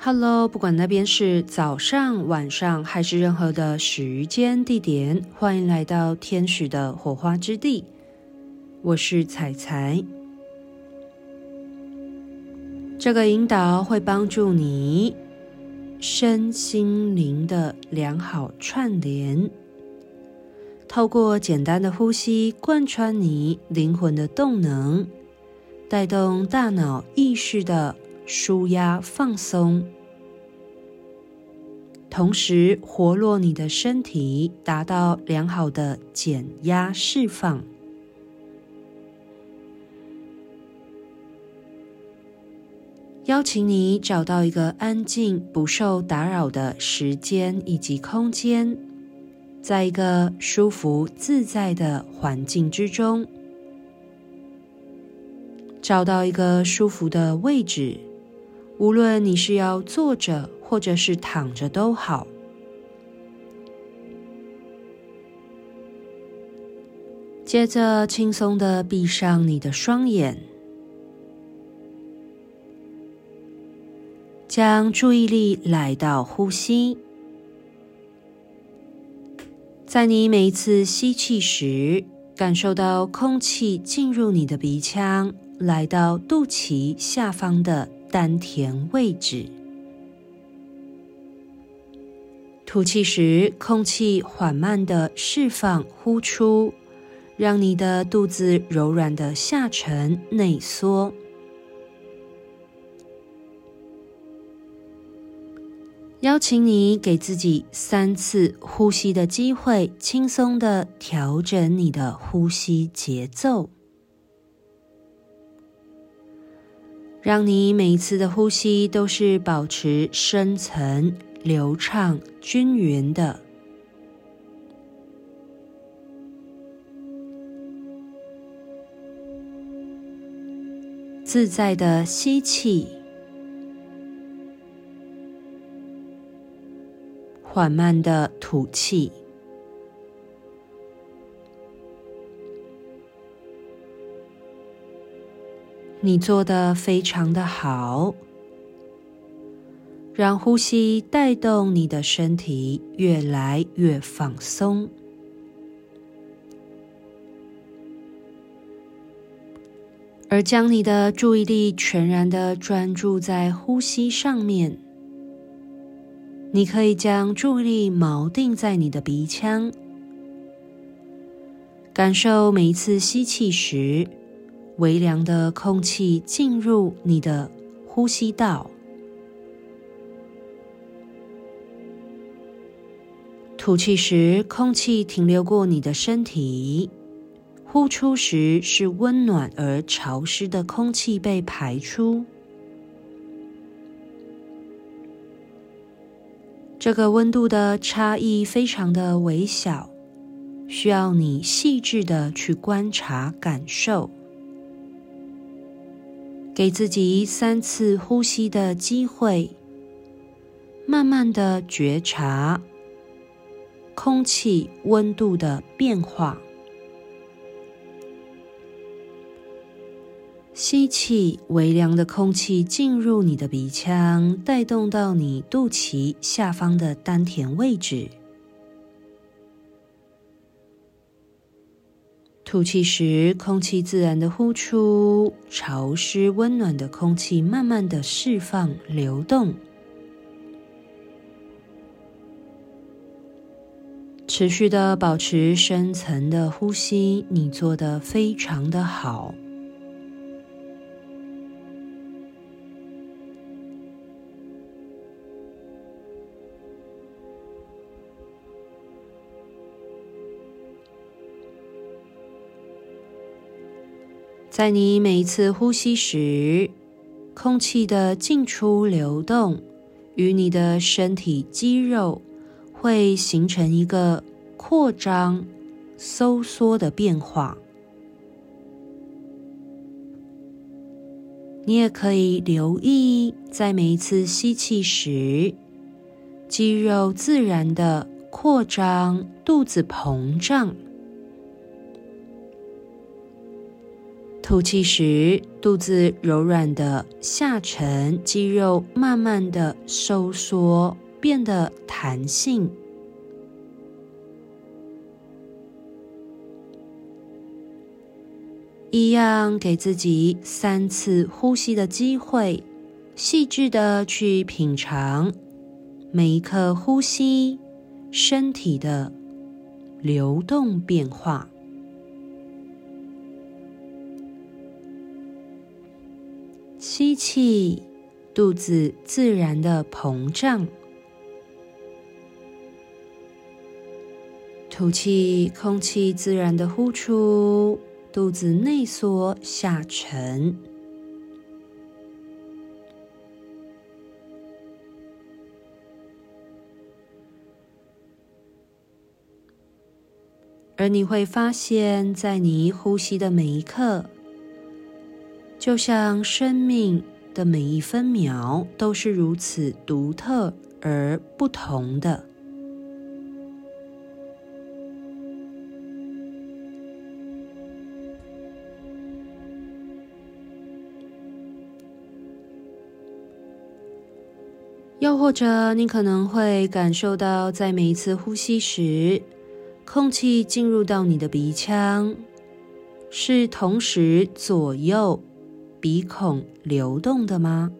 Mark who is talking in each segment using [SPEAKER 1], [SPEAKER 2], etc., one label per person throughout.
[SPEAKER 1] Hello，不管那边是早上、晚上还是任何的时间地点，欢迎来到天使的火花之地。我是彩彩，这个引导会帮助你身心灵的良好串联，透过简单的呼吸贯穿你灵魂的动能，带动大脑意识的。舒压放松，同时活络你的身体，达到良好的减压释放。邀请你找到一个安静、不受打扰的时间以及空间，在一个舒服自在的环境之中，找到一个舒服的位置。无论你是要坐着或者是躺着都好，接着轻松的闭上你的双眼，将注意力来到呼吸，在你每一次吸气时，感受到空气进入你的鼻腔，来到肚脐下方的。丹田位置，吐气时，空气缓慢的释放、呼出，让你的肚子柔软的下沉、内缩。邀请你给自己三次呼吸的机会，轻松的调整你的呼吸节奏。让你每一次的呼吸都是保持深层、流畅、均匀的。自在的吸气，缓慢的吐气。你做的非常的好，让呼吸带动你的身体越来越放松，而将你的注意力全然的专注在呼吸上面。你可以将注意力锚定在你的鼻腔，感受每一次吸气时，微凉的空气进入你的呼吸道，吐气时，空气停留过你的身体；呼出时，是温暖而潮湿的空气被排出。这个温度的差异非常的微小，需要你细致的去观察、感受。给自己三次呼吸的机会，慢慢的觉察空气温度的变化。吸气，微凉的空气进入你的鼻腔，带动到你肚脐下方的丹田位置。吐气时，空气自然的呼出，潮湿温暖的空气慢慢的释放流动。持续的保持深层的呼吸，你做的非常的好。在你每一次呼吸时，空气的进出流动与你的身体肌肉会形成一个扩张、收缩的变化。你也可以留意，在每一次吸气时，肌肉自然的扩张，肚子膨胀。吐气时，肚子柔软的下沉，肌肉慢慢的收缩，变得弹性。一样给自己三次呼吸的机会，细致的去品尝每一刻呼吸身体的流动变化。吸气，肚子自然的膨胀；吐气，空气自然的呼出，肚子内缩下沉。而你会发现，在你呼吸的每一刻，就像生命的每一分秒都是如此独特而不同的。又或者，你可能会感受到，在每一次呼吸时，空气进入到你的鼻腔，是同时左右鼻孔流动的吗？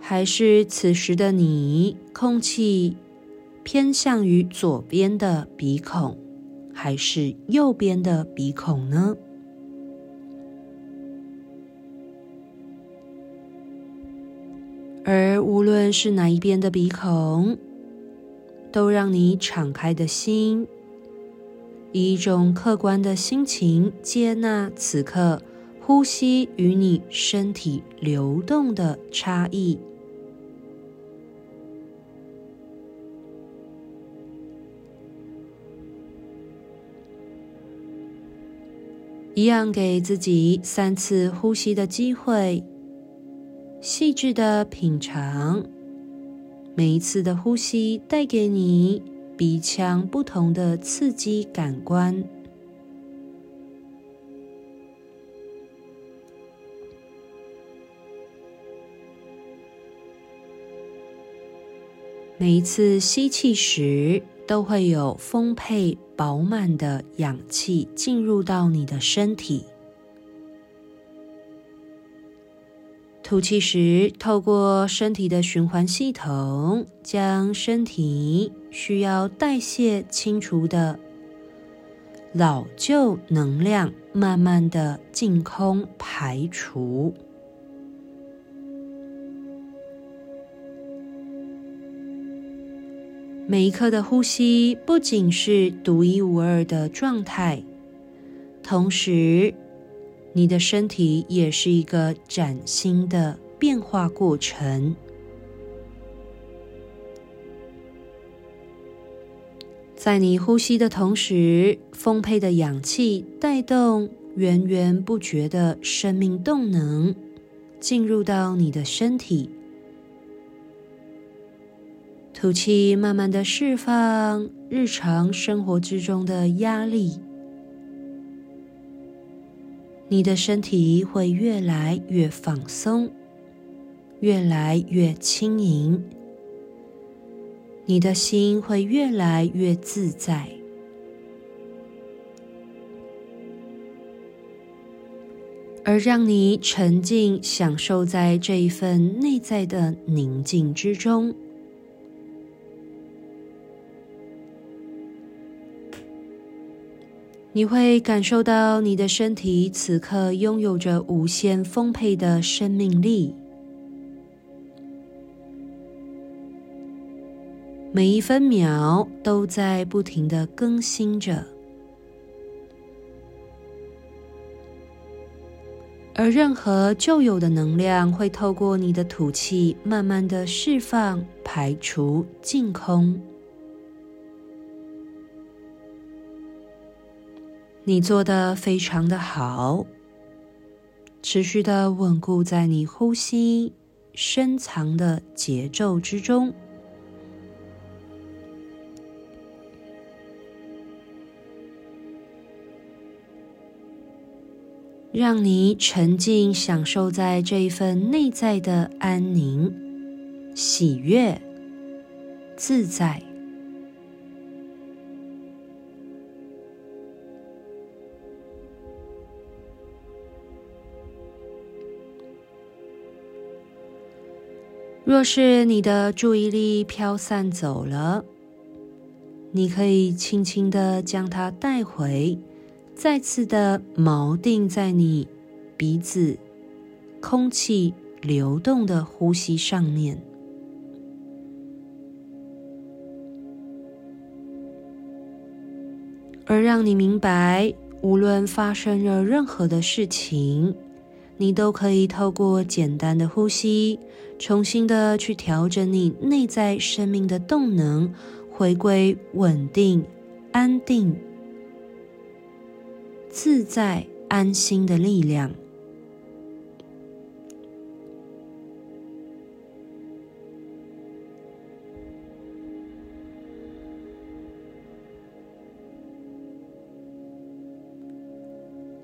[SPEAKER 1] 还是此时的你，空气偏向于左边的鼻孔，还是右边的鼻孔呢？而无论是哪一边的鼻孔，都让你敞开的心。以一种客观的心情接纳此刻呼吸与你身体流动的差异，一样给自己三次呼吸的机会，细致的品尝每一次的呼吸带给你。鼻腔不同的刺激感官，每一次吸气时，都会有丰沛饱满的氧气进入到你的身体。吐气时，透过身体的循环系统，将身体需要代谢清除的老旧能量，慢慢的净空排除。每一刻的呼吸，不仅是独一无二的状态，同时，你的身体也是一个崭新的变化过程，在你呼吸的同时，丰沛的氧气带动源源不绝的生命动能进入到你的身体，吐气，慢慢的释放日常生活之中的压力。你的身体会越来越放松，越来越轻盈，你的心会越来越自在，而让你沉浸享受在这一份内在的宁静之中。你会感受到你的身体此刻拥有着无限丰沛的生命力，每一分秒都在不停的更新着，而任何旧有的能量会透过你的吐气，慢慢的释放、排除、净空。你做得非常的好，持续的稳固在你呼吸深藏的节奏之中。让你沉浸享受在这一份内在的安宁、喜悦、自在。若是你的注意力飘散走了，你可以轻轻的将它带回，再次的锚定在你鼻子空气流动的呼吸上面，而让你明白，无论发生了任何的事情。你都可以透过简单的呼吸，重新的去调整你内在生命的动能，回归稳定、安定、自在、安心的力量。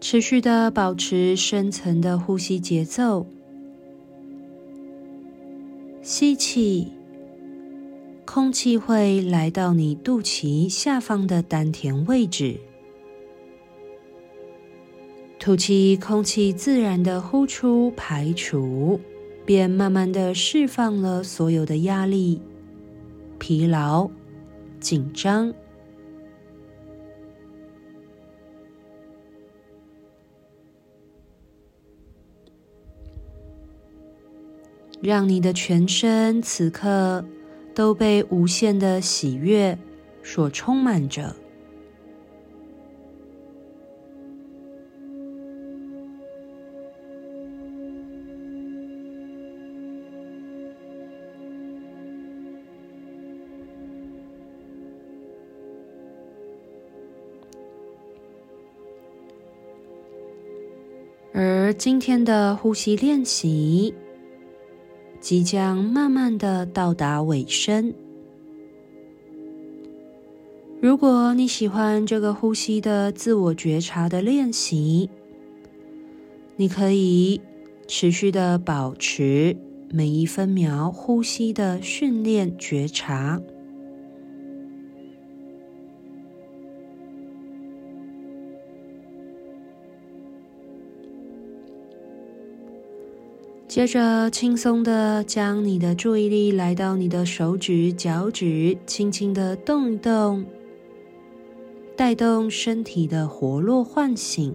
[SPEAKER 1] 持续的保持深层的呼吸节奏，吸气，空气会来到你肚脐下方的丹田位置；吐气，空气自然的呼出排除，便慢慢的释放了所有的压力、疲劳、紧张。让你的全身此刻都被无限的喜悦所充满着，而今天的呼吸练习。即将慢慢的到达尾声。如果你喜欢这个呼吸的自我觉察的练习，你可以持续的保持每一分秒呼吸的训练觉察。接着，轻松的将你的注意力来到你的手指、脚趾，轻轻的动一动，带动身体的活络唤醒。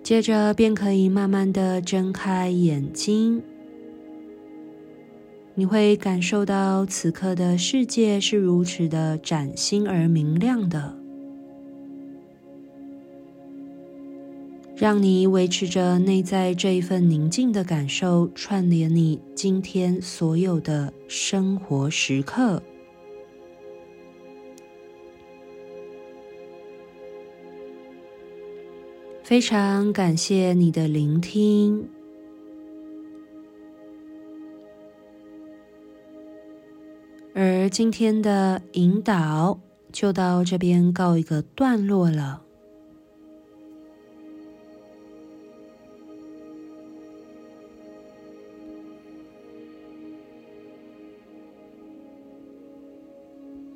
[SPEAKER 1] 接着，便可以慢慢的睁开眼睛。你会感受到此刻的世界是如此的崭新而明亮的。让你维持着内在这一份宁静的感受，串联你今天所有的生活时刻。非常感谢你的聆听，而今天的引导就到这边告一个段落了。